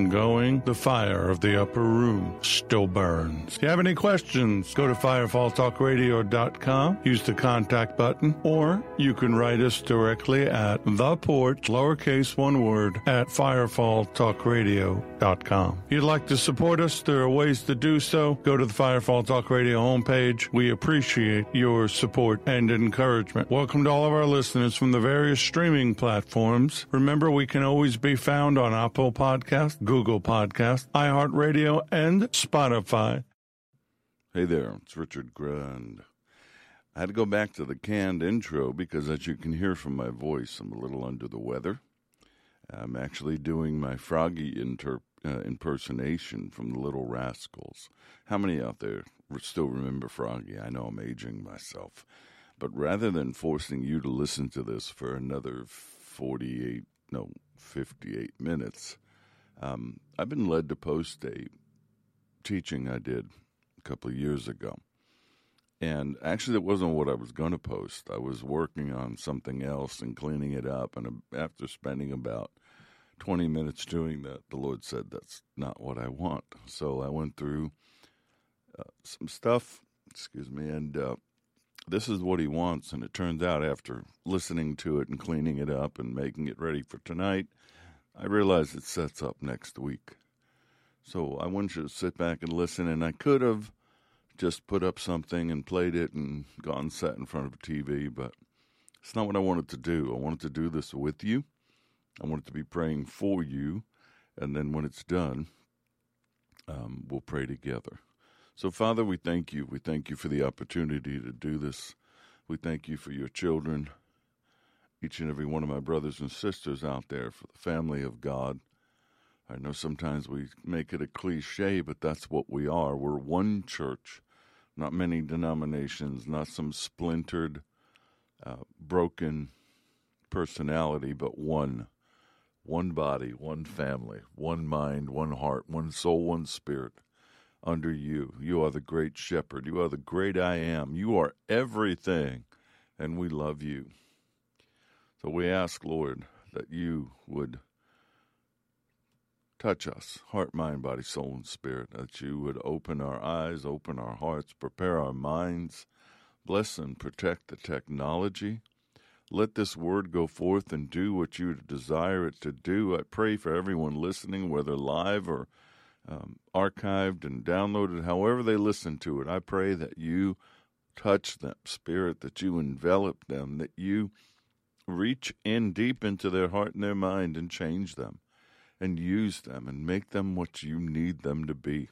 ongoing. The fire of the upper room still burns. If you have any questions, go to firefalltalkradio.com, use the contact button, or you can write us directly at the porch, lowercase one word, at firefalltalkradio.com. If you'd like to support us, there are ways to do so. Go to the Firefall Talk Radio homepage. We appreciate your support and encouragement. Welcome to all of our listeners from the various streaming platforms. Remember, we can always be found on Apple Podcast, Google Podcast, iHeartRadio, and Spotify. Hey there, it's Richard Grund. I had to go back to the canned intro because, as you can hear from my voice, I'm a little under the weather. I'm actually doing my Froggy inter- uh, impersonation from the Little Rascals. How many out there still remember Froggy? I know I'm aging myself. But rather than forcing you to listen to this for another 48, no, 58 minutes, um, I've been led to post a teaching I did a couple of years ago. And actually, that wasn't what I was going to post. I was working on something else and cleaning it up. And after spending about 20 minutes doing that, the Lord said, That's not what I want. So I went through uh, some stuff, excuse me, and uh, this is what He wants. And it turns out, after listening to it and cleaning it up and making it ready for tonight, I realize it sets up next week. So I want you to sit back and listen. And I could have just put up something and played it and gone sat in front of a TV, but it's not what I wanted to do. I wanted to do this with you. I wanted to be praying for you. And then when it's done, um, we'll pray together. So, Father, we thank you. We thank you for the opportunity to do this. We thank you for your children, each and every one of my brothers and sisters out there, for the family of God. I know sometimes we make it a cliche, but that's what we are. We're one church, not many denominations, not some splintered, uh, broken personality, but one. One body, one family, one mind, one heart, one soul, one spirit under you. You are the great shepherd. You are the great I am. You are everything, and we love you. So we ask, Lord, that you would touch us, heart, mind, body, soul, and spirit, that you would open our eyes, open our hearts, prepare our minds, bless and protect the technology. Let this word go forth and do what you desire it to do. I pray for everyone listening, whether live or um, archived and downloaded, however they listen to it. I pray that you touch them, Spirit, that you envelop them, that you reach in deep into their heart and their mind and change them and use them and make them what you need them to be.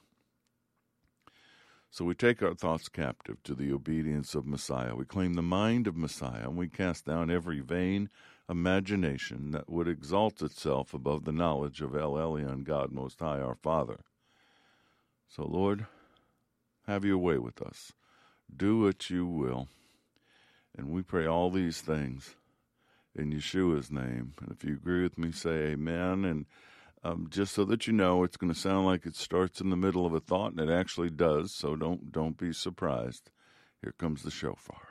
So we take our thoughts captive to the obedience of Messiah. We claim the mind of Messiah, and we cast down every vain imagination that would exalt itself above the knowledge of El Elyon, God Most High, our Father. So, Lord, have your way with us. Do what you will. And we pray all these things in Yeshua's name. And if you agree with me, say amen. And um, just so that you know, it's going to sound like it starts in the middle of a thought, and it actually does. So don't don't be surprised. Here comes the shofar.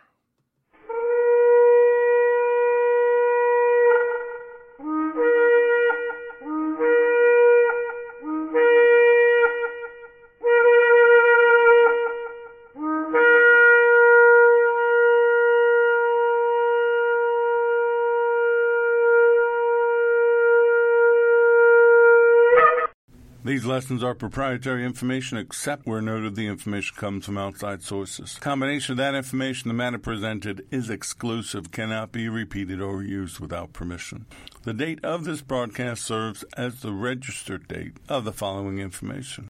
Lessons are proprietary information except where noted the information comes from outside sources. Combination of that information, the matter presented, is exclusive, cannot be repeated or used without permission. The date of this broadcast serves as the registered date of the following information.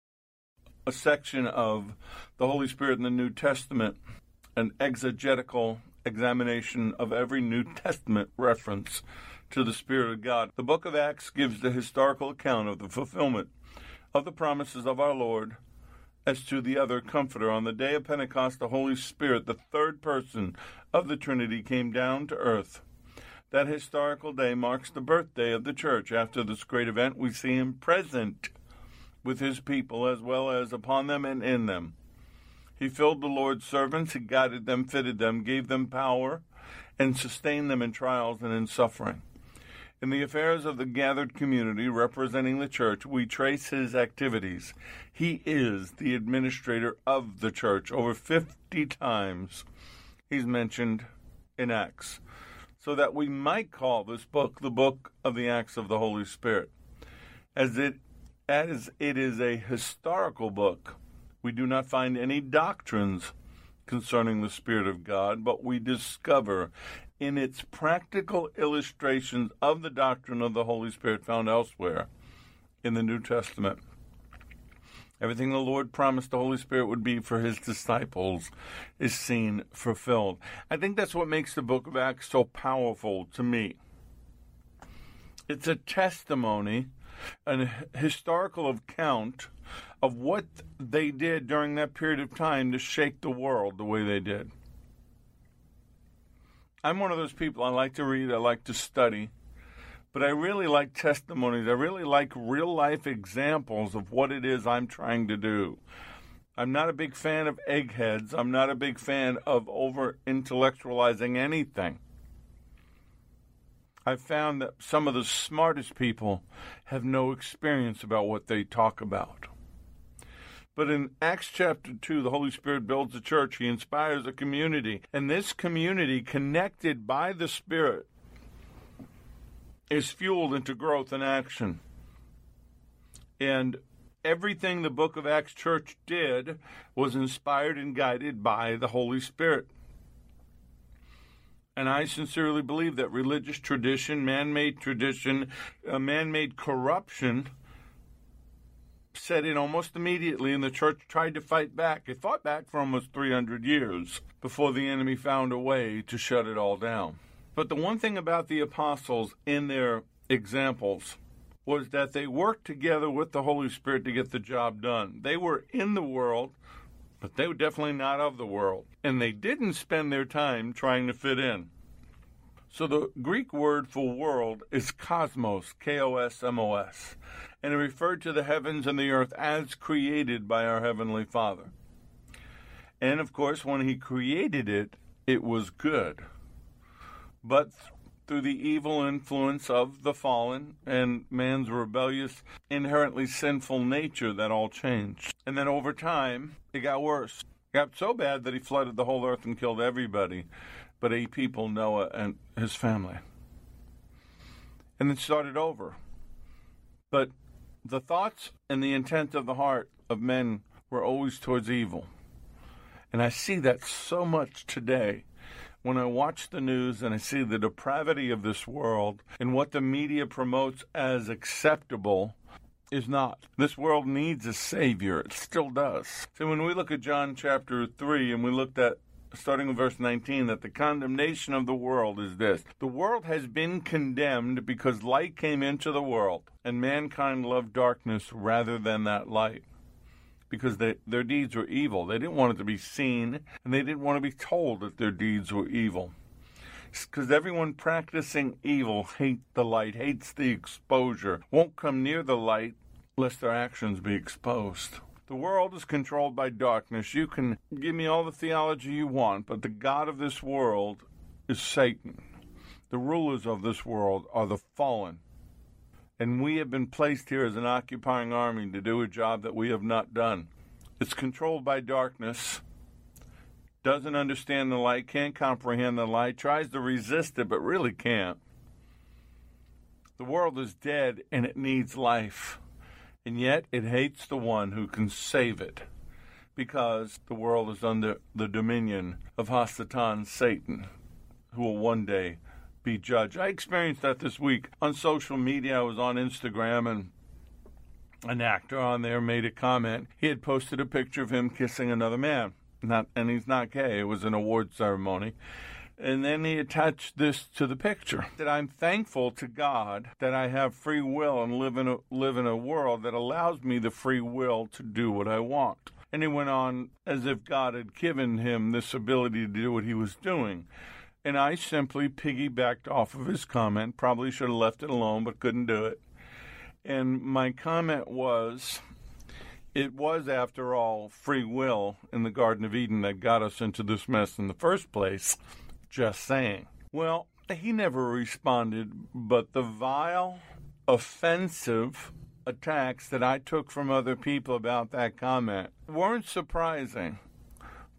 A section of the Holy Spirit in the New Testament, an exegetical examination of every New Testament reference to the Spirit of God. The book of Acts gives the historical account of the fulfillment of the promises of our Lord as to the other Comforter. On the day of Pentecost, the Holy Spirit, the third person of the Trinity, came down to earth. That historical day marks the birthday of the church. After this great event, we see him present with his people as well as upon them and in them. He filled the Lord's servants, he guided them, fitted them, gave them power, and sustained them in trials and in suffering. In the affairs of the gathered community representing the church, we trace his activities. He is the administrator of the church. Over 50 times he's mentioned in Acts, so that we might call this book the book of the Acts of the Holy Spirit. As it, as it is a historical book, we do not find any doctrines concerning the Spirit of God, but we discover in its practical illustrations of the doctrine of the Holy Spirit found elsewhere in the New Testament. Everything the Lord promised the Holy Spirit would be for his disciples is seen fulfilled. I think that's what makes the book of Acts so powerful to me. It's a testimony, an historical account of what they did during that period of time to shake the world the way they did. I'm one of those people. I like to read, I like to study, but I really like testimonies. I really like real life examples of what it is I'm trying to do. I'm not a big fan of eggheads. I'm not a big fan of over intellectualizing anything. I've found that some of the smartest people have no experience about what they talk about. But in Acts chapter 2, the Holy Spirit builds a church. He inspires a community. And this community, connected by the Spirit, is fueled into growth and action. And everything the book of Acts church did was inspired and guided by the Holy Spirit. And I sincerely believe that religious tradition, man made tradition, uh, man made corruption, set in almost immediately, and the church tried to fight back. It fought back for almost 300 years before the enemy found a way to shut it all down. But the one thing about the apostles in their examples was that they worked together with the Holy Spirit to get the job done. They were in the world, but they were definitely not of the world. And they didn't spend their time trying to fit in. So the Greek word for world is cosmos, K O S M O S and referred to the heavens and the earth as created by our Heavenly Father. And of course, when He created it, it was good. But through the evil influence of the fallen and man's rebellious, inherently sinful nature, that all changed. And then over time, it got worse. It got so bad that he flooded the whole earth and killed everybody but eight people, Noah and his family. And then started over. But the thoughts and the intent of the heart of men were always towards evil. And I see that so much today when I watch the news and I see the depravity of this world and what the media promotes as acceptable is not. This world needs a savior. It still does. So when we look at John chapter 3 and we looked at starting with verse 19, that the condemnation of the world is this The world has been condemned because light came into the world, and mankind loved darkness rather than that light. Because they, their deeds were evil. They didn't want it to be seen, and they didn't want to be told that their deeds were evil. Because everyone practicing evil hates the light, hates the exposure, won't come near the light lest their actions be exposed. The world is controlled by darkness. You can give me all the theology you want, but the God of this world is Satan. The rulers of this world are the fallen. And we have been placed here as an occupying army to do a job that we have not done. It's controlled by darkness, doesn't understand the light, can't comprehend the light, tries to resist it, but really can't. The world is dead and it needs life and yet it hates the one who can save it because the world is under the dominion of Hasatan, Satan, who will one day be judged. I experienced that this week on social media. I was on Instagram and an actor on there made a comment. He had posted a picture of him kissing another man. Not and he's not gay. It was an award ceremony. And then he attached this to the picture that I'm thankful to God that I have free will and live in a, live in a world that allows me the free will to do what I want. And he went on as if God had given him this ability to do what he was doing. And I simply piggybacked off of his comment, probably should have left it alone, but couldn't do it. And my comment was it was, after all, free will in the Garden of Eden that got us into this mess in the first place. Just saying. Well, he never responded, but the vile, offensive attacks that I took from other people about that comment weren't surprising,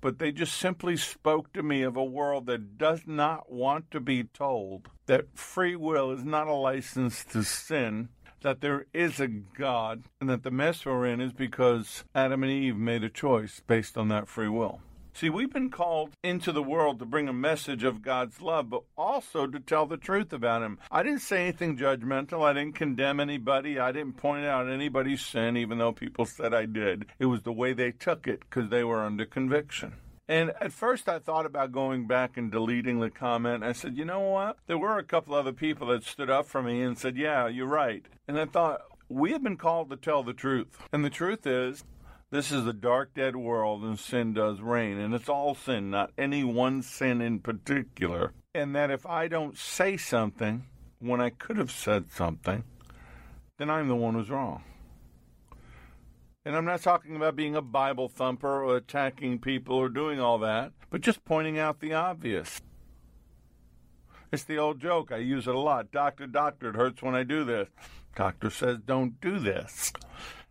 but they just simply spoke to me of a world that does not want to be told that free will is not a license to sin, that there is a God, and that the mess we're in is because Adam and Eve made a choice based on that free will. See, we've been called into the world to bring a message of God's love, but also to tell the truth about Him. I didn't say anything judgmental. I didn't condemn anybody. I didn't point out anybody's sin, even though people said I did. It was the way they took it because they were under conviction. And at first, I thought about going back and deleting the comment. I said, you know what? There were a couple other people that stood up for me and said, yeah, you're right. And I thought, we have been called to tell the truth. And the truth is, this is a dark, dead world, and sin does reign. And it's all sin, not any one sin in particular. And that if I don't say something when I could have said something, then I'm the one who's wrong. And I'm not talking about being a Bible thumper or attacking people or doing all that, but just pointing out the obvious. It's the old joke. I use it a lot. Doctor, doctor, it hurts when I do this. Doctor says, don't do this.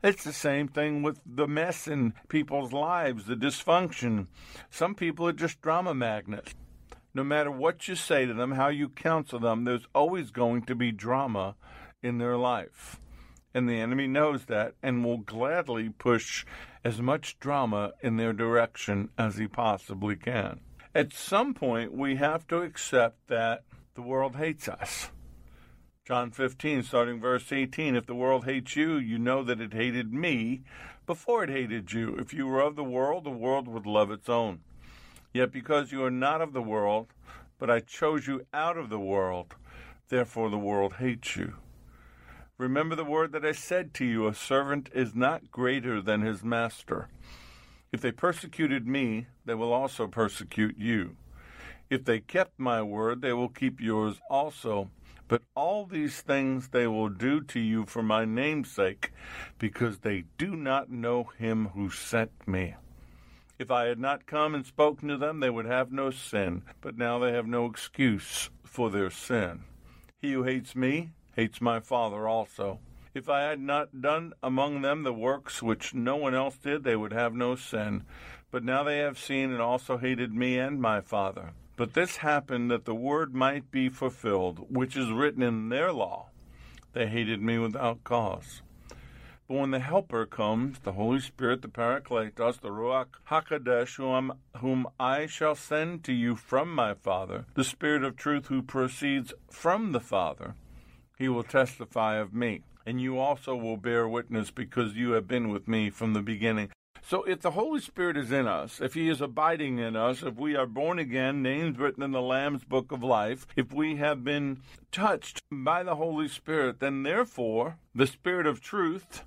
It's the same thing with the mess in people's lives, the dysfunction. Some people are just drama magnets. No matter what you say to them, how you counsel them, there's always going to be drama in their life. And the enemy knows that and will gladly push as much drama in their direction as he possibly can. At some point, we have to accept that the world hates us. John 15, starting verse 18 If the world hates you, you know that it hated me before it hated you. If you were of the world, the world would love its own. Yet because you are not of the world, but I chose you out of the world, therefore the world hates you. Remember the word that I said to you a servant is not greater than his master. If they persecuted me, they will also persecute you. If they kept my word, they will keep yours also. But all these things they will do to you for my name's sake, because they do not know him who sent me. If I had not come and spoken to them, they would have no sin, but now they have no excuse for their sin. He who hates me hates my Father also. If I had not done among them the works which no one else did, they would have no sin. But now they have seen and also hated me and my Father. But this happened that the word might be fulfilled, which is written in their law. They hated me without cause. But when the Helper comes, the Holy Spirit, the Parakletos, the Ruach HaKodesh, whom, whom I shall send to you from my Father, the Spirit of truth who proceeds from the Father, he will testify of me. And you also will bear witness because you have been with me from the beginning. So if the Holy Spirit is in us, if He is abiding in us, if we are born again, names written in the Lamb's Book of Life, if we have been touched by the Holy Spirit, then therefore the Spirit of truth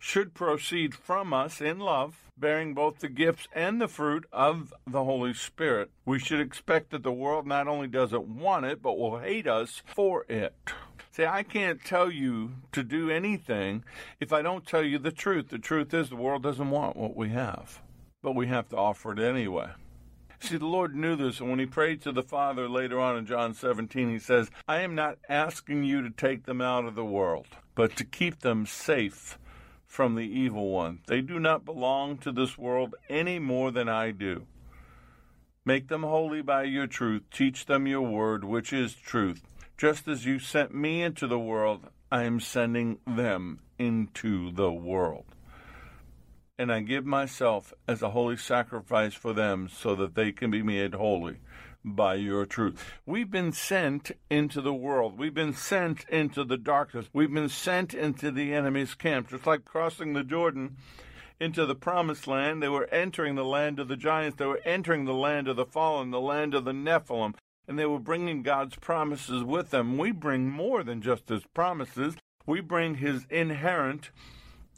should proceed from us in love, bearing both the gifts and the fruit of the Holy Spirit. We should expect that the world not only doesn't want it, but will hate us for it. See, I can't tell you to do anything if I don't tell you the truth. The truth is, the world doesn't want what we have, but we have to offer it anyway. See, the Lord knew this, and when He prayed to the Father later on in John 17, He says, I am not asking you to take them out of the world, but to keep them safe from the evil one. They do not belong to this world any more than I do. Make them holy by your truth. Teach them your word, which is truth. Just as you sent me into the world, I am sending them into the world. And I give myself as a holy sacrifice for them so that they can be made holy by your truth. We've been sent into the world. We've been sent into the darkness. We've been sent into the enemy's camp. Just like crossing the Jordan into the promised land, they were entering the land of the giants. They were entering the land of the fallen, the land of the Nephilim. and they were bringing God's promises with them. We bring more than just His promises, we bring His inherent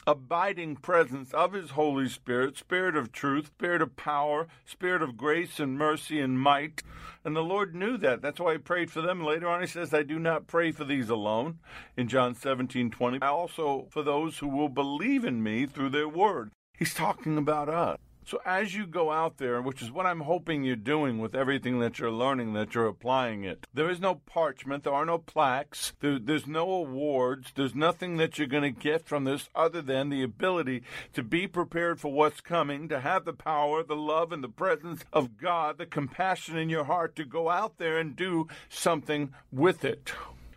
abiding presence of His Holy Spirit, Spirit of truth, Spirit of power, Spirit of grace and mercy and might. And the Lord knew that. That's why He prayed for them. Later on, He says, I do not pray for these alone in John 17 20. I Also for those who will believe in me through their word. He's talking about us. So as you go out there, which is what I'm hoping you're doing with everything that you're learning, that you're applying it, there is no parchment, there are no plaques, there, there's no awards, there's nothing that you're going to get from this other than the ability to be prepared for what's coming, to have the power, the love, and the presence of God, the compassion in your heart to go out there and do something with it.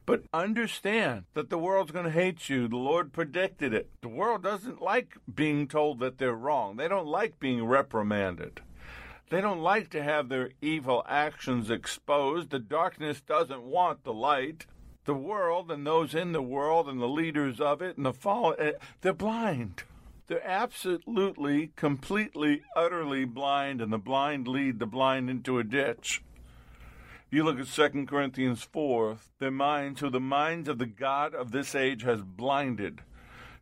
But understand that the world's going to hate you. The Lord predicted it. The world doesn't like being told that they're wrong, they don't like being reprimanded. They don't like to have their evil actions exposed. The darkness doesn't want the light. The world and those in the world and the leaders of it and the fall, eh, they're blind. They're absolutely, completely, utterly blind, and the blind lead the blind into a ditch. You look at 2 Corinthians 4, their minds, who the minds of the God of this age has blinded,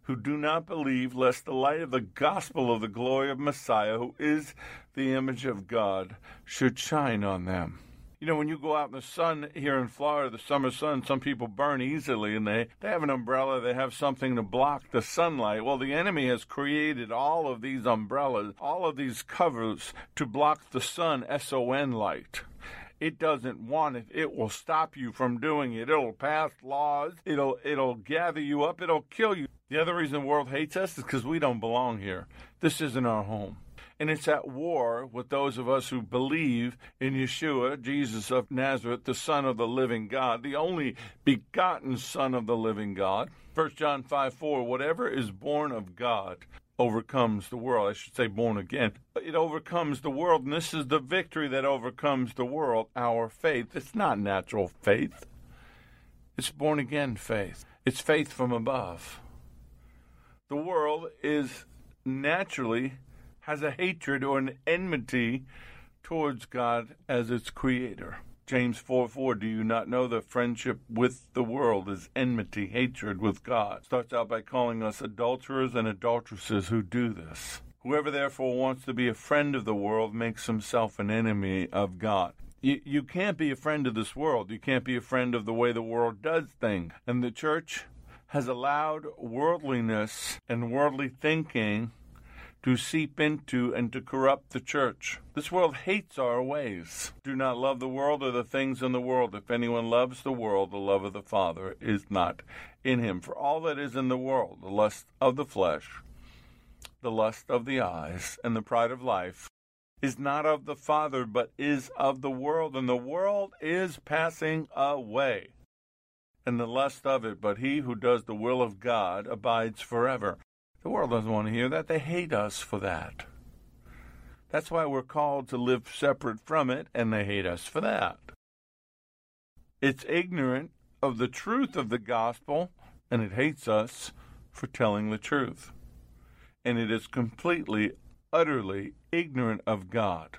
who do not believe, lest the light of the gospel of the glory of Messiah, who is the image of God, should shine on them. You know, when you go out in the sun here in Florida, the summer sun, some people burn easily and they, they have an umbrella, they have something to block the sunlight. Well, the enemy has created all of these umbrellas, all of these covers to block the sun, S O N light it doesn't want it. It will stop you from doing it. It'll pass laws. It'll it'll gather you up. It'll kill you. The other reason the world hates us is because we don't belong here. This isn't our home. And it's at war with those of us who believe in Yeshua, Jesus of Nazareth, the Son of the living God, the only begotten Son of the living God. 1 John 5 4, whatever is born of God overcomes the world. I should say born again. It overcomes the world, and this is the victory that overcomes the world, our faith. It's not natural faith. It's born again faith. It's faith from above. The world is naturally has a hatred or an enmity towards God as its creator. James 4 4, do you not know that friendship with the world is enmity, hatred with God? Starts out by calling us adulterers and adulteresses who do this. Whoever therefore wants to be a friend of the world makes himself an enemy of God. You, you can't be a friend of this world. You can't be a friend of the way the world does things. And the church has allowed worldliness and worldly thinking to seep into and to corrupt the church. This world hates our ways. Do not love the world or the things in the world. If anyone loves the world, the love of the Father is not in him. For all that is in the world, the lust of the flesh, the lust of the eyes, and the pride of life, is not of the Father, but is of the world, and the world is passing away, and the lust of it, but he who does the will of God abides forever. The world doesn't want to hear that. They hate us for that. That's why we're called to live separate from it, and they hate us for that. It's ignorant of the truth of the gospel, and it hates us for telling the truth. And it is completely, utterly ignorant of God.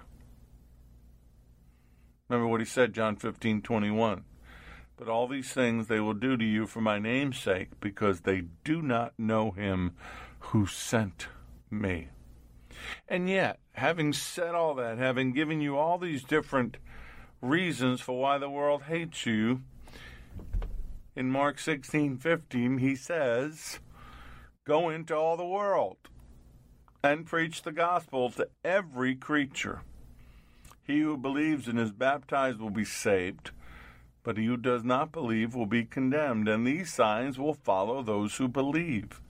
Remember what he said, John 15 21. But all these things they will do to you for my name's sake, because they do not know him who sent me. And yet, having said all that, having given you all these different reasons for why the world hates you, in Mark 16 15, he says, Go into all the world and preach the gospel to every creature. He who believes and is baptized will be saved, but he who does not believe will be condemned, and these signs will follow those who believe.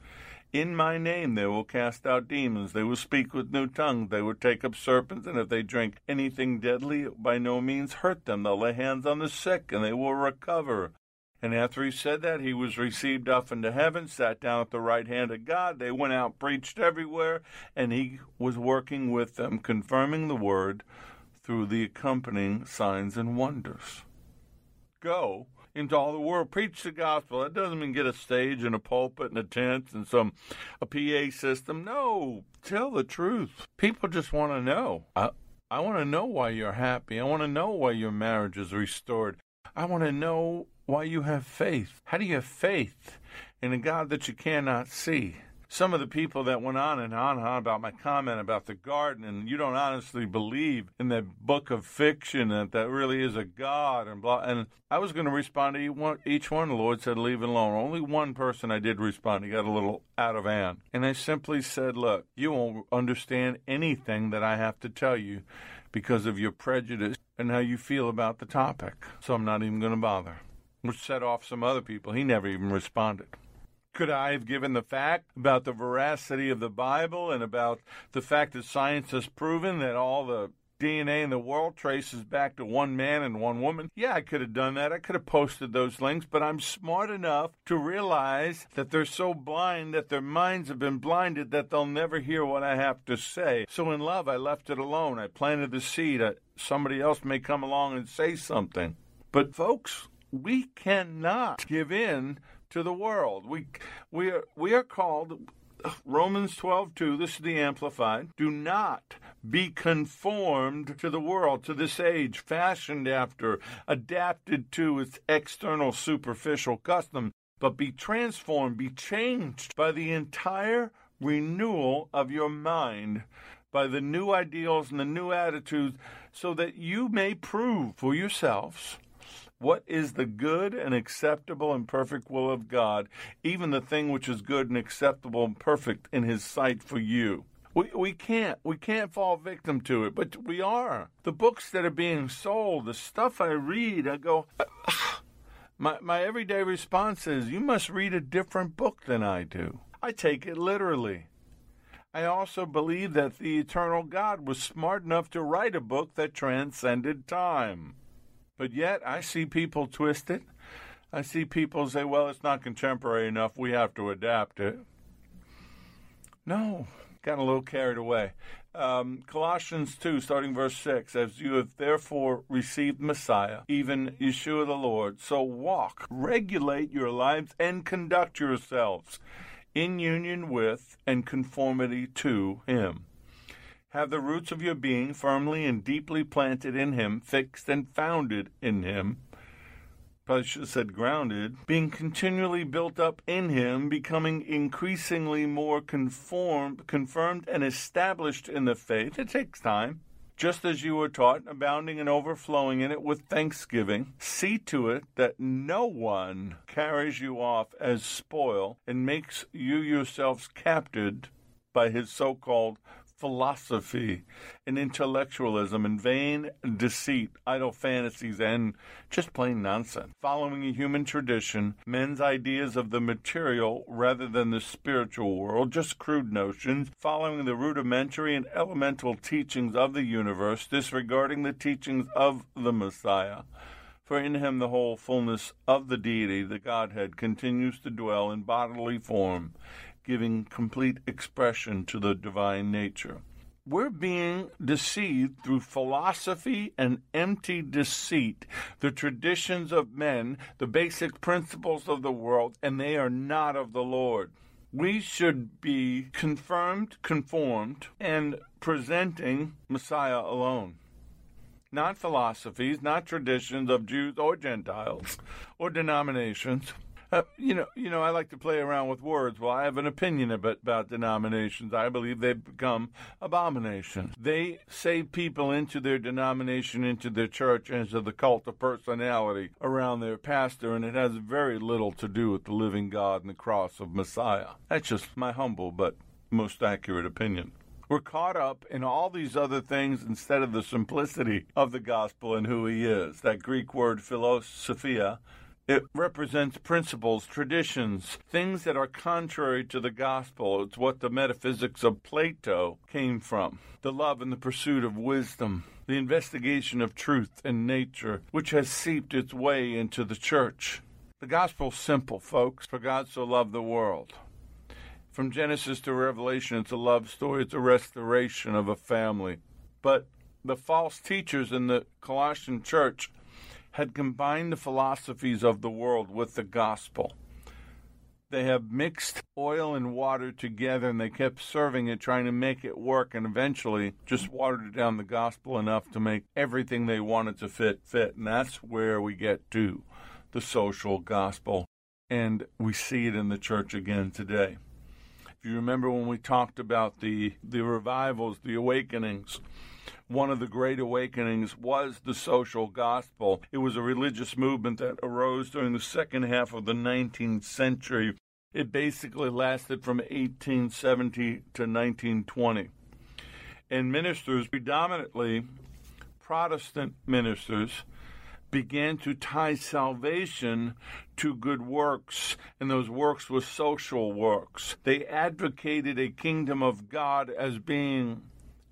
In my name they will cast out demons, they will speak with new tongues, they will take up serpents, and if they drink anything deadly, by no means hurt them. They'll lay hands on the sick, and they will recover. And after he said that, he was received up into heaven, sat down at the right hand of God. They went out, preached everywhere, and he was working with them, confirming the word through the accompanying signs and wonders. Go into all the world. Preach the gospel. That doesn't mean get a stage and a pulpit and a tent and some a PA system. No, tell the truth. People just want to know. I, I want to know why you're happy. I want to know why your marriage is restored. I want to know why you have faith. How do you have faith in a God that you cannot see? Some of the people that went on and on and on about my comment about the garden, and you don't honestly believe in that book of fiction that that really is a God and blah. And I was going to respond to each one, each one. The Lord said, "Leave it alone." Only one person I did respond. He got a little out of hand, and I simply said, "Look, you won't understand anything that I have to tell you." Because of your prejudice and how you feel about the topic. So I'm not even going to bother. Which set off some other people. He never even responded. Could I have given the fact about the veracity of the Bible and about the fact that science has proven that all the DNA in the world traces back to one man and one woman. Yeah, I could have done that. I could have posted those links, but I'm smart enough to realize that they're so blind that their minds have been blinded that they'll never hear what I have to say. So in love, I left it alone. I planted the seed. I, Somebody else may come along and say something. But folks, we cannot give in to the world. We we are we are called Romans 12:2 this is the amplified do not be conformed to the world to this age fashioned after adapted to its external superficial custom but be transformed be changed by the entire renewal of your mind by the new ideals and the new attitudes so that you may prove for yourselves what is the good and acceptable and perfect will of God, even the thing which is good and acceptable and perfect in His sight for you? We, we can't we can't fall victim to it, but we are. The books that are being sold, the stuff I read, I go. My my everyday response is, "You must read a different book than I do." I take it literally. I also believe that the eternal God was smart enough to write a book that transcended time. But yet, I see people twist it. I see people say, well, it's not contemporary enough. We have to adapt it. No, got a little carried away. Um, Colossians 2, starting verse 6, as you have therefore received Messiah, even Yeshua the Lord, so walk, regulate your lives, and conduct yourselves in union with and conformity to Him have the roots of your being firmly and deeply planted in Him, fixed and founded in Him. Probably should have said grounded, being continually built up in Him, becoming increasingly more conformed, confirmed, and established in the faith. It takes time. Just as you were taught, abounding and overflowing in it with thanksgiving, see to it that no one carries you off as spoil and makes you yourselves captive by his so called philosophy and intellectualism and vain deceit, idle fantasies, and just plain nonsense. Following a human tradition, men's ideas of the material rather than the spiritual world, just crude notions, following the rudimentary and elemental teachings of the universe, disregarding the teachings of the Messiah. For in him the whole fullness of the deity, the Godhead, continues to dwell in bodily form giving complete expression to the divine nature. We're being deceived through philosophy and empty deceit, the traditions of men, the basic principles of the world, and they are not of the Lord. We should be confirmed, conformed, and presenting Messiah alone not philosophies, not traditions of Jews or Gentiles or denominations, uh, you know, you know, I like to play around with words. Well, I have an opinion about, about denominations. I believe they've become abominations. They save people into their denomination, into their church, into the cult of personality around their pastor, and it has very little to do with the living God and the cross of Messiah. That's just my humble but most accurate opinion. We're caught up in all these other things instead of the simplicity of the gospel and who he is. That Greek word philosophia it represents principles, traditions, things that are contrary to the gospel. It's what the metaphysics of Plato came from. The love and the pursuit of wisdom, the investigation of truth and nature, which has seeped its way into the church. The gospel's simple, folks, for God so loved the world. From Genesis to Revelation, it's a love story, it's a restoration of a family. But the false teachers in the Colossian church had combined the philosophies of the world with the gospel. They have mixed oil and water together and they kept serving it, trying to make it work, and eventually just watered down the gospel enough to make everything they wanted to fit fit. And that's where we get to the social gospel. And we see it in the church again today. If you remember when we talked about the, the revivals, the awakenings, one of the great awakenings was the social gospel. It was a religious movement that arose during the second half of the 19th century. It basically lasted from 1870 to 1920. And ministers, predominantly Protestant ministers, began to tie salvation to good works, and those works were social works. They advocated a kingdom of God as being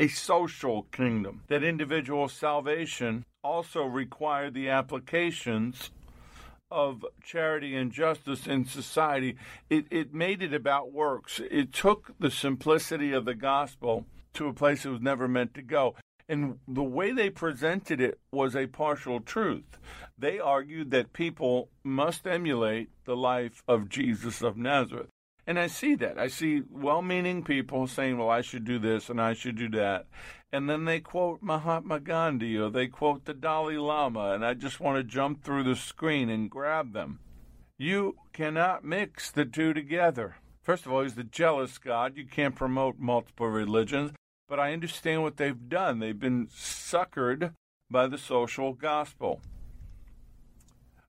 a social kingdom, that individual salvation also required the applications of charity and justice in society. It, it made it about works. It took the simplicity of the gospel to a place it was never meant to go. And the way they presented it was a partial truth. They argued that people must emulate the life of Jesus of Nazareth. And I see that. I see well meaning people saying, well, I should do this and I should do that. And then they quote Mahatma Gandhi or they quote the Dalai Lama, and I just want to jump through the screen and grab them. You cannot mix the two together. First of all, he's the jealous God. You can't promote multiple religions. But I understand what they've done. They've been suckered by the social gospel.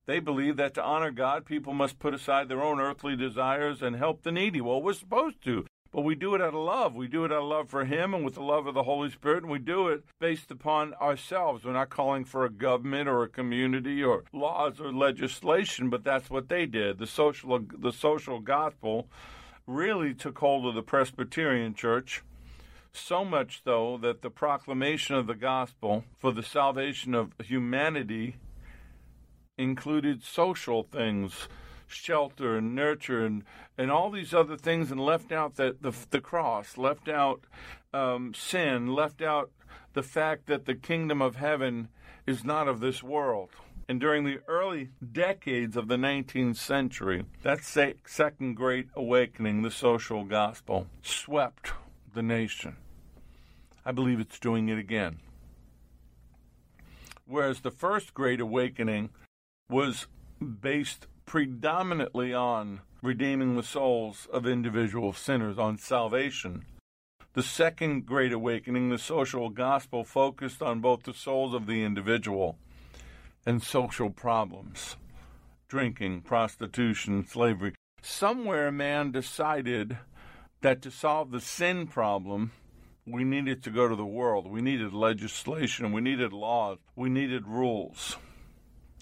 They believe that to honor God, people must put aside their own earthly desires and help the needy. Well, we're supposed to, but we do it out of love. We do it out of love for Him and with the love of the Holy Spirit, and we do it based upon ourselves. We're not calling for a government or a community or laws or legislation, but that's what they did. The social, the social gospel really took hold of the Presbyterian Church. So much, though, that the proclamation of the gospel for the salvation of humanity included social things, shelter and nurture and, and all these other things, and left out the, the, the cross, left out um, sin, left out the fact that the kingdom of heaven is not of this world. And during the early decades of the 19th century, that second great awakening, the social gospel, swept the nation. I believe it's doing it again. Whereas the first great awakening was based predominantly on redeeming the souls of individual sinners, on salvation. The second great awakening, the social gospel, focused on both the souls of the individual and social problems drinking, prostitution, slavery. Somewhere man decided that to solve the sin problem, we needed to go to the world. We needed legislation. We needed laws. We needed rules.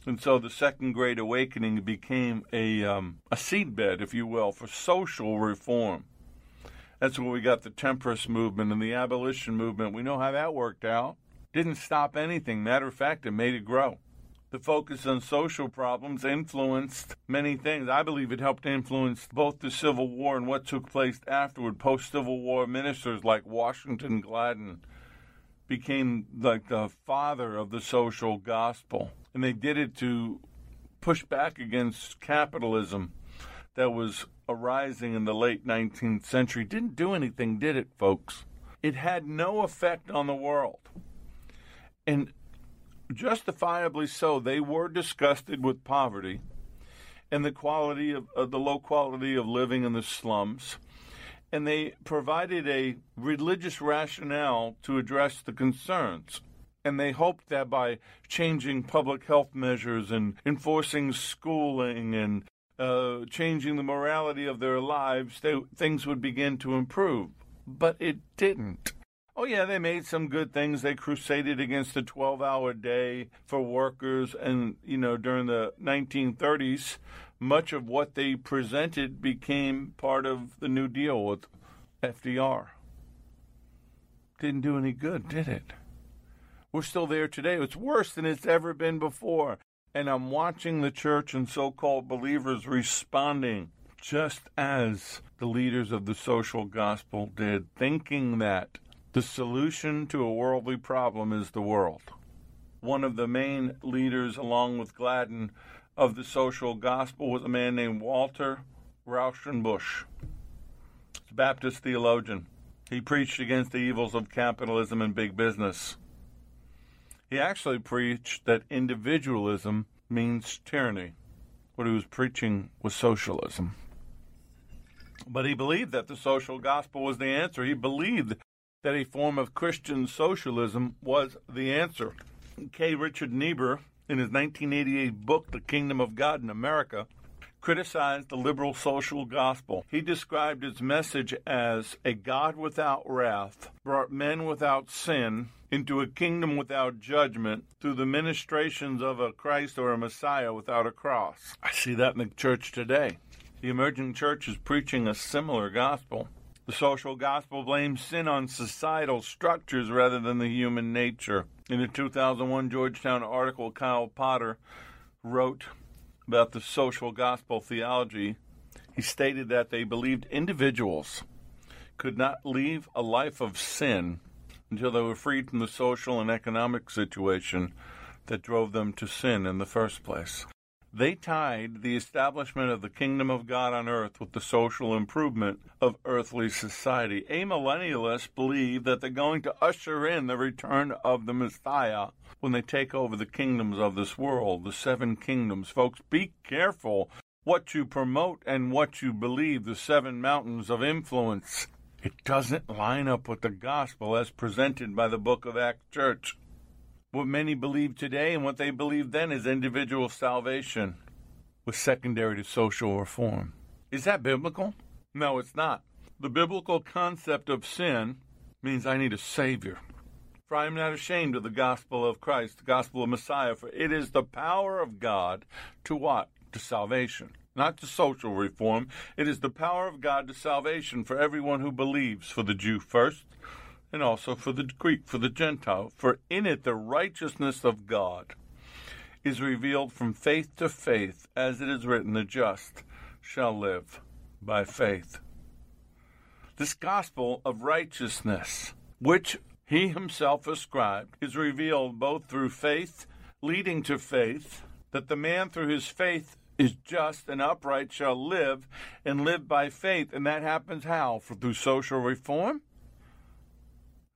And so the Second Great Awakening became a, um, a seedbed, if you will, for social reform. That's where we got the temperance movement and the abolition movement. We know how that worked out. Didn't stop anything. Matter of fact, it made it grow. The focus on social problems influenced many things. I believe it helped influence both the Civil War and what took place afterward. Post Civil War ministers like Washington Gladden became like the father of the social gospel and they did it to push back against capitalism that was arising in the late 19th century. Didn't do anything, did it, folks? It had no effect on the world. And justifiably so, they were disgusted with poverty and the quality of uh, the low quality of living in the slums. And they provided a religious rationale to address the concerns and they hoped that by changing public health measures and enforcing schooling and uh, changing the morality of their lives, they, things would begin to improve. But it didn't. Oh, yeah, they made some good things. They crusaded against the 12 hour day for workers. And, you know, during the 1930s, much of what they presented became part of the New Deal with FDR. Didn't do any good, did it? We're still there today. It's worse than it's ever been before. And I'm watching the church and so called believers responding just as the leaders of the social gospel did, thinking that the solution to a worldly problem is the world. One of the main leaders, along with Gladden, of the social gospel was a man named Walter Rauschenbusch. A Baptist theologian. He preached against the evils of capitalism and big business. He actually preached that individualism means tyranny. What he was preaching was socialism. But he believed that the social gospel was the answer. He believed that a form of Christian socialism was the answer. K. Richard Niebuhr, in his 1988 book, The Kingdom of God in America, criticized the liberal social gospel. He described its message as a God without wrath brought men without sin into a kingdom without judgment through the ministrations of a Christ or a Messiah without a cross. I see that in the church today. The emerging church is preaching a similar gospel. The social gospel blames sin on societal structures rather than the human nature. In a 2001 Georgetown article, Kyle Potter wrote about the social gospel theology. He stated that they believed individuals could not leave a life of sin until they were freed from the social and economic situation that drove them to sin in the first place. They tied the establishment of the kingdom of God on earth with the social improvement of earthly society. Amillennialists believe that they're going to usher in the return of the Messiah when they take over the kingdoms of this world, the seven kingdoms. Folks, be careful what you promote and what you believe, the seven mountains of influence. It doesn't line up with the gospel as presented by the book of Acts Church. What many believe today and what they believed then is individual salvation was secondary to social reform. Is that biblical? No, it's not. The biblical concept of sin means I need a Savior. For I am not ashamed of the gospel of Christ, the gospel of Messiah, for it is the power of God to what? To salvation. Not to social reform. It is the power of God to salvation for everyone who believes, for the Jew first, and also for the Greek, for the Gentile. For in it the righteousness of God is revealed from faith to faith, as it is written, the just shall live by faith. This gospel of righteousness, which he himself ascribed, is revealed both through faith, leading to faith, that the man through his faith is just and upright shall live and live by faith. And that happens how? For, through social reform?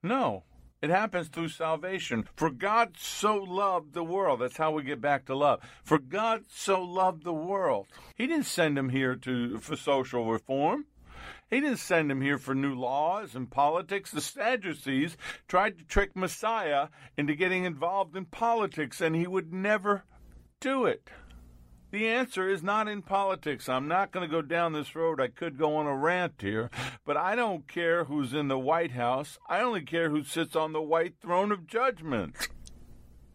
No. It happens through salvation. For God so loved the world. That's how we get back to love. For God so loved the world. He didn't send him here to for social reform. He didn't send him here for new laws and politics. The Sadducees tried to trick Messiah into getting involved in politics, and he would never do it. The answer is not in politics. I'm not going to go down this road. I could go on a rant here, but I don't care who's in the White House. I only care who sits on the white throne of judgment.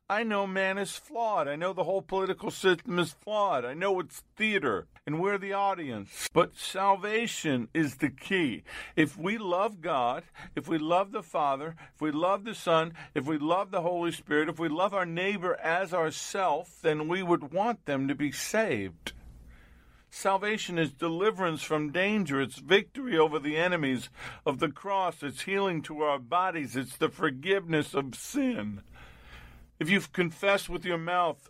I know man is flawed. I know the whole political system is flawed. I know it's theater and we're the audience. But salvation is the key. If we love God, if we love the Father, if we love the Son, if we love the Holy Spirit, if we love our neighbor as ourself, then we would want them to be saved. Salvation is deliverance from danger. It's victory over the enemies of the cross. It's healing to our bodies. It's the forgiveness of sin. If you've confessed with your mouth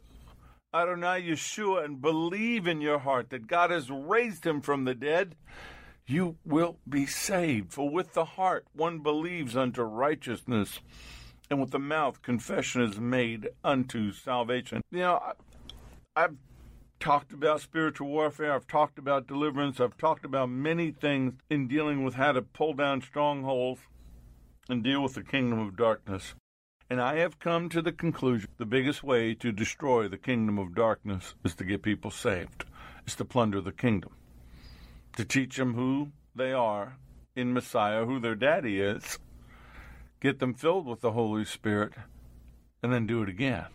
Adonai Yeshua and believe in your heart that God has raised him from the dead, you will be saved. For with the heart one believes unto righteousness, and with the mouth confession is made unto salvation. You know, I've talked about spiritual warfare, I've talked about deliverance, I've talked about many things in dealing with how to pull down strongholds and deal with the kingdom of darkness. And I have come to the conclusion the biggest way to destroy the kingdom of darkness is to get people saved, is to plunder the kingdom, to teach them who they are in Messiah, who their daddy is, get them filled with the Holy Spirit, and then do it again.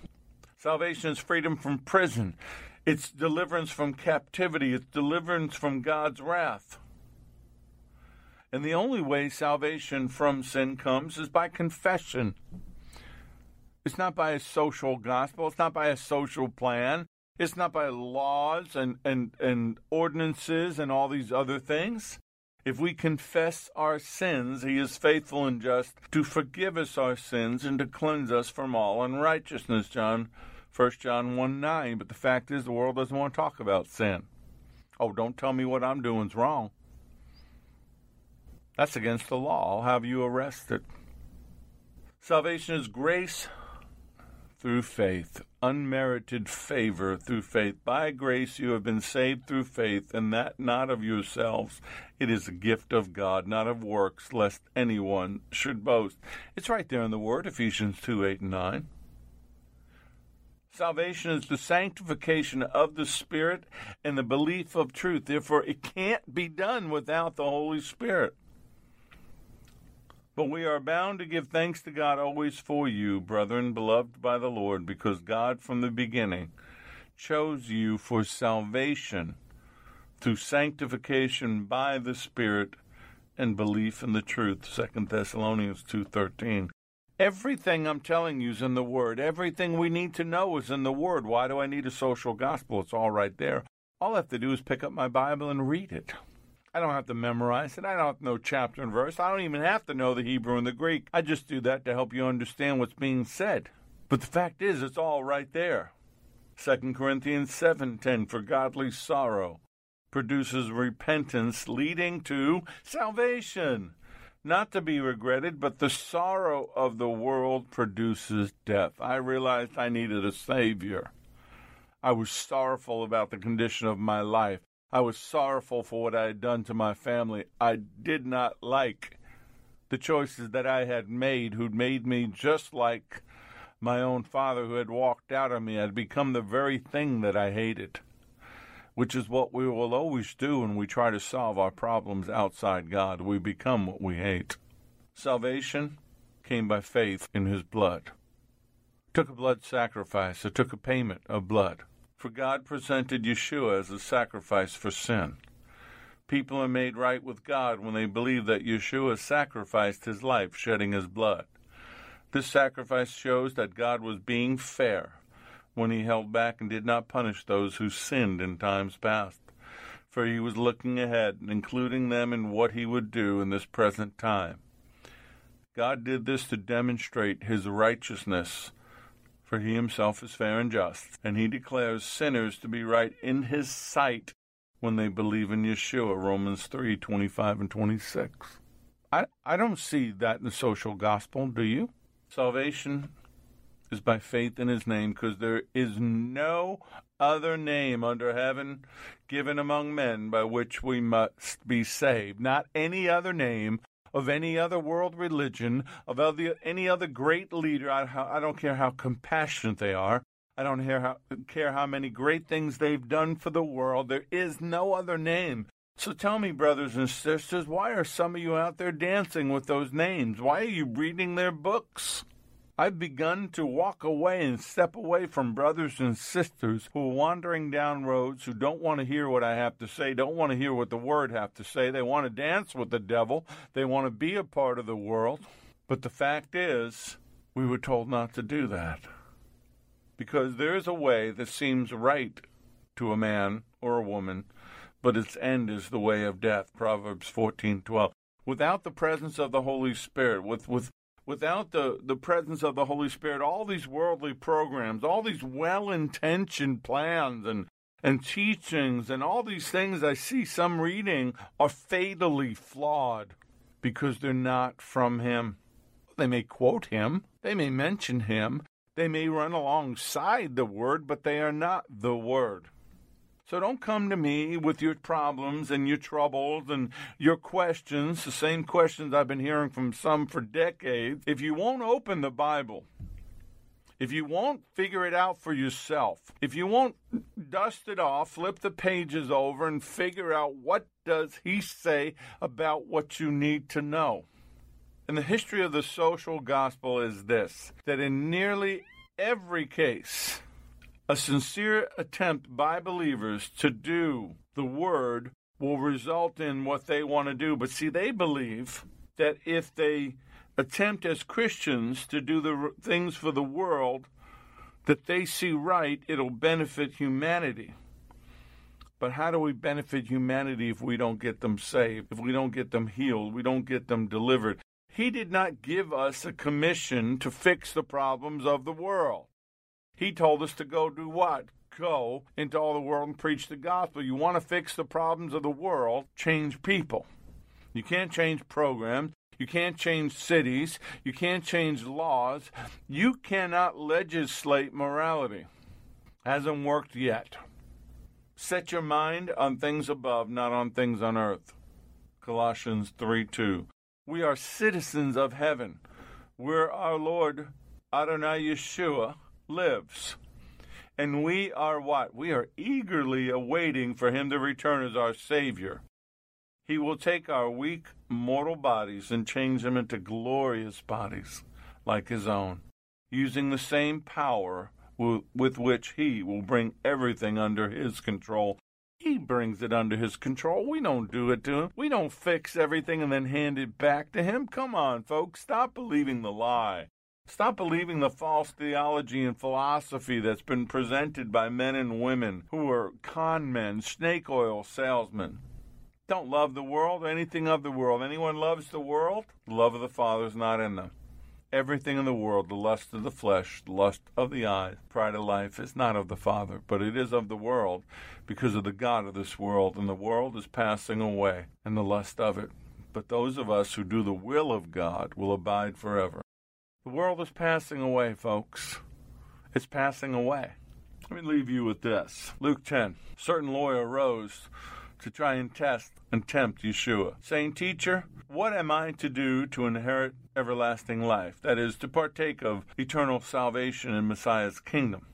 Salvation is freedom from prison. It's deliverance from captivity. It's deliverance from God's wrath. And the only way salvation from sin comes is by confession. It's not by a social gospel. It's not by a social plan. It's not by laws and, and, and ordinances and all these other things. If we confess our sins, he is faithful and just to forgive us our sins and to cleanse us from all unrighteousness. John 1 John 1 9. But the fact is the world doesn't want to talk about sin. Oh, don't tell me what I'm doing's wrong. That's against the law. I'll have you arrested. Salvation is grace through faith, unmerited favor through faith. By grace you have been saved through faith, and that not of yourselves. It is a gift of God, not of works, lest anyone should boast. It's right there in the Word, Ephesians 2 8 and 9. Salvation is the sanctification of the Spirit and the belief of truth. Therefore, it can't be done without the Holy Spirit. But we are bound to give thanks to God always for you, brethren, beloved by the Lord, because God from the beginning chose you for salvation through sanctification by the Spirit and belief in the truth. 2 Thessalonians 2:13. Everything I'm telling you is in the Word. Everything we need to know is in the Word. Why do I need a social gospel? It's all right there. All I have to do is pick up my Bible and read it. I don't have to memorize it. I don't know chapter and verse. I don't even have to know the Hebrew and the Greek. I just do that to help you understand what's being said. But the fact is, it's all right there. 2 Corinthians 7:10 for godly sorrow produces repentance leading to salvation, not to be regretted, but the sorrow of the world produces death. I realized I needed a savior. I was sorrowful about the condition of my life. I was sorrowful for what I had done to my family. I did not like the choices that I had made, who'd made me just like my own father, who had walked out on me. I had become the very thing that I hated, which is what we will always do when we try to solve our problems outside God. We become what we hate. Salvation came by faith in his blood. It took a blood sacrifice, it took a payment of blood. For God presented Yeshua as a sacrifice for sin. People are made right with God when they believe that Yeshua sacrificed his life, shedding his blood. This sacrifice shows that God was being fair when he held back and did not punish those who sinned in times past, for he was looking ahead, and including them in what he would do in this present time. God did this to demonstrate his righteousness for he himself is fair and just, and he declares sinners to be right in his sight when they believe in Yeshua, Romans 3 25 and 26. I, I don't see that in the social gospel, do you? Salvation is by faith in his name, because there is no other name under heaven given among men by which we must be saved. Not any other name of any other world religion, of any other great leader. I, don't care how compassionate they are. I don't how, care how many great things they've done for the world. There is no other name. So tell me, brothers and sisters, why are some of you out there dancing with those names? Why are you reading their books? I've begun to walk away and step away from brothers and sisters who are wandering down roads who don't want to hear what I have to say, don't want to hear what the word have to say. They want to dance with the devil. They want to be a part of the world. But the fact is, we were told not to do that. Because there is a way that seems right to a man or a woman, but its end is the way of death. Proverbs 14:12. Without the presence of the Holy Spirit, with, with without the, the presence of the Holy Spirit, all these worldly programs, all these well intentioned plans and, and teachings, and all these things I see some reading are fatally flawed because they're not from Him. They may quote Him, they may mention Him, they may run alongside the Word, but they are not the Word. So don't come to me with your problems and your troubles and your questions, the same questions I've been hearing from some for decades. If you won't open the Bible, if you won't figure it out for yourself, if you won't dust it off, flip the pages over and figure out what does he say about what you need to know. And the history of the social gospel is this that in nearly every case, a sincere attempt by believers to do the word will result in what they want to do. But see, they believe that if they attempt as Christians to do the things for the world that they see right, it'll benefit humanity. But how do we benefit humanity if we don't get them saved, if we don't get them healed, we don't get them delivered? He did not give us a commission to fix the problems of the world. He told us to go do what? go into all the world and preach the gospel. You want to fix the problems of the world, change people. You can't change programs. You can't change cities. You can't change laws. You cannot legislate morality. Hasn't worked yet. Set your mind on things above, not on things on earth. Colossians 3 2. We are citizens of heaven, where our Lord Adonai Yeshua lives. And we are what? We are eagerly awaiting for him to return as our Savior. He will take our weak, mortal bodies and change them into glorious bodies like his own, using the same power with which he will bring everything under his control. He brings it under his control. We don't do it to him. We don't fix everything and then hand it back to him. Come on, folks. Stop believing the lie. Stop believing the false theology and philosophy that's been presented by men and women who are con men, snake oil salesmen. Don't love the world, anything of the world. Anyone loves the world, the love of the Father is not in them. Everything in the world, the lust of the flesh, the lust of the eyes, pride of life, is not of the Father, but it is of the world, because of the God of this world. And the world is passing away, and the lust of it. But those of us who do the will of God will abide forever. The world is passing away, folks. It's passing away. Let me leave you with this. Luke 10. A certain lawyer rose to try and test and tempt Yeshua, saying, Teacher, what am I to do to inherit everlasting life? That is, to partake of eternal salvation in Messiah's kingdom.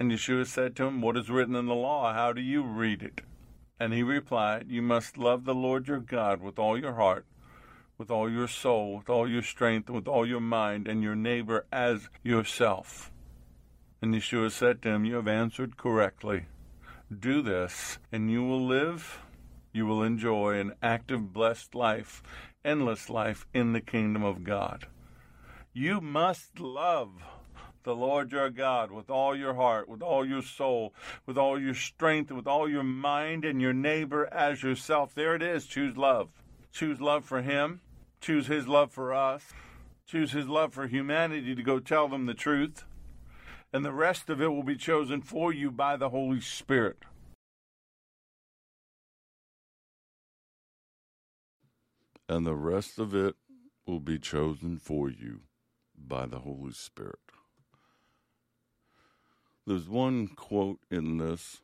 And Yeshua said to him, What is written in the law? How do you read it? And he replied, You must love the Lord your God with all your heart, with all your soul, with all your strength, with all your mind, and your neighbor as yourself. And Yeshua said to him, You have answered correctly. Do this, and you will live, you will enjoy an active, blessed life, endless life in the kingdom of God. You must love the Lord your God with all your heart, with all your soul, with all your strength, with all your mind, and your neighbor as yourself. There it is. Choose love. Choose love for Him. Choose His love for us. Choose His love for humanity to go tell them the truth and the rest of it will be chosen for you by the Holy Spirit. And the rest of it will be chosen for you by the Holy Spirit. There's one quote in this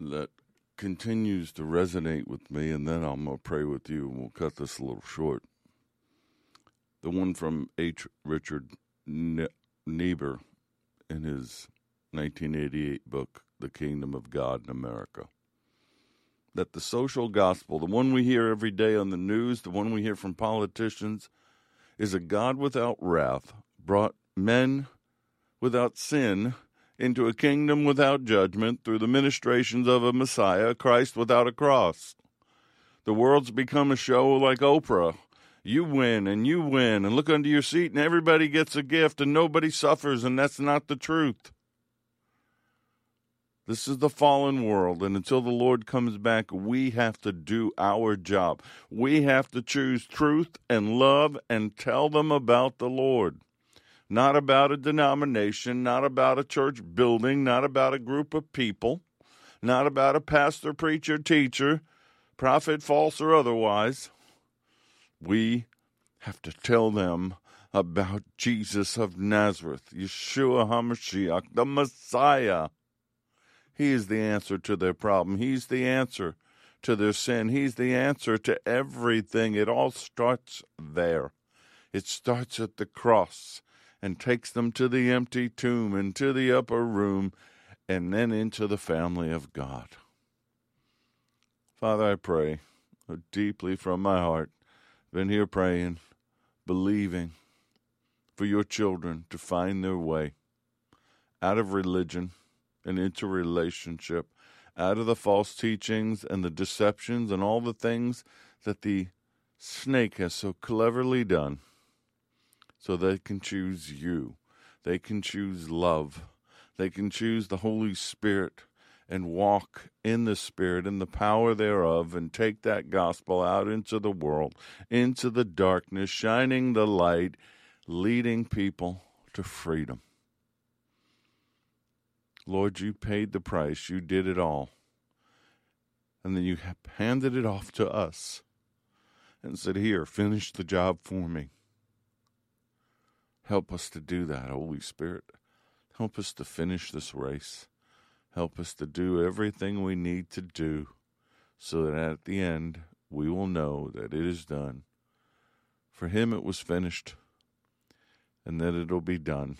that continues to resonate with me, and then I'm going to pray with you, and we'll cut this a little short. The one from H. Richard Niebuhr in his 1988 book, The Kingdom of God in America. That the social gospel, the one we hear every day on the news, the one we hear from politicians, is a God without wrath, brought men without sin into a kingdom without judgment through the ministrations of a Messiah, Christ without a cross. The world's become a show like Oprah, you win and you win and look under your seat and everybody gets a gift and nobody suffers and that's not the truth. This is the fallen world, and until the Lord comes back, we have to do our job. We have to choose truth and love and tell them about the Lord. Not about a denomination, not about a church building, not about a group of people, not about a pastor, preacher, teacher, prophet, false or otherwise. We have to tell them about Jesus of Nazareth, Yeshua HaMashiach, the Messiah. He is the answer to their problem. He's the answer to their sin. He's the answer to everything. It all starts there. It starts at the cross and takes them to the empty tomb and to the upper room and then into the family of God. Father, I pray deeply from my heart been here praying, believing for your children to find their way out of religion and into relationship, out of the false teachings and the deceptions and all the things that the snake has so cleverly done, so they can choose you. They can choose love. They can choose the Holy Spirit and walk in the Spirit and the power thereof and take that gospel out into the world, into the darkness, shining the light, leading people to freedom. Lord, you paid the price, you did it all. And then you handed it off to us and said, Here, finish the job for me. Help us to do that, Holy Spirit. Help us to finish this race. Help us to do everything we need to do so that at the end we will know that it is done. For him it was finished, and that it'll be done,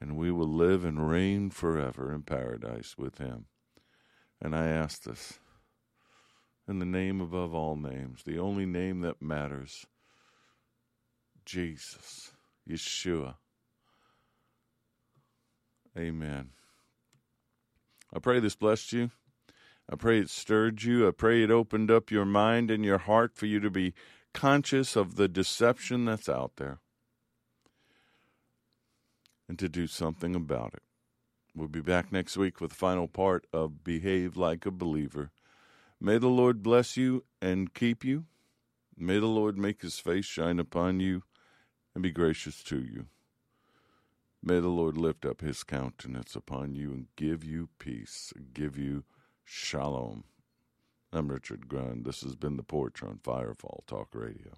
and we will live and reign forever in paradise with him. And I ask this in the name above all names, the only name that matters Jesus, Yeshua. Amen. I pray this blessed you. I pray it stirred you. I pray it opened up your mind and your heart for you to be conscious of the deception that's out there and to do something about it. We'll be back next week with the final part of Behave Like a Believer. May the Lord bless you and keep you. May the Lord make his face shine upon you and be gracious to you. May the Lord lift up his countenance upon you and give you peace, give you shalom. I'm Richard Grund. This has been the Porch on Firefall Talk Radio.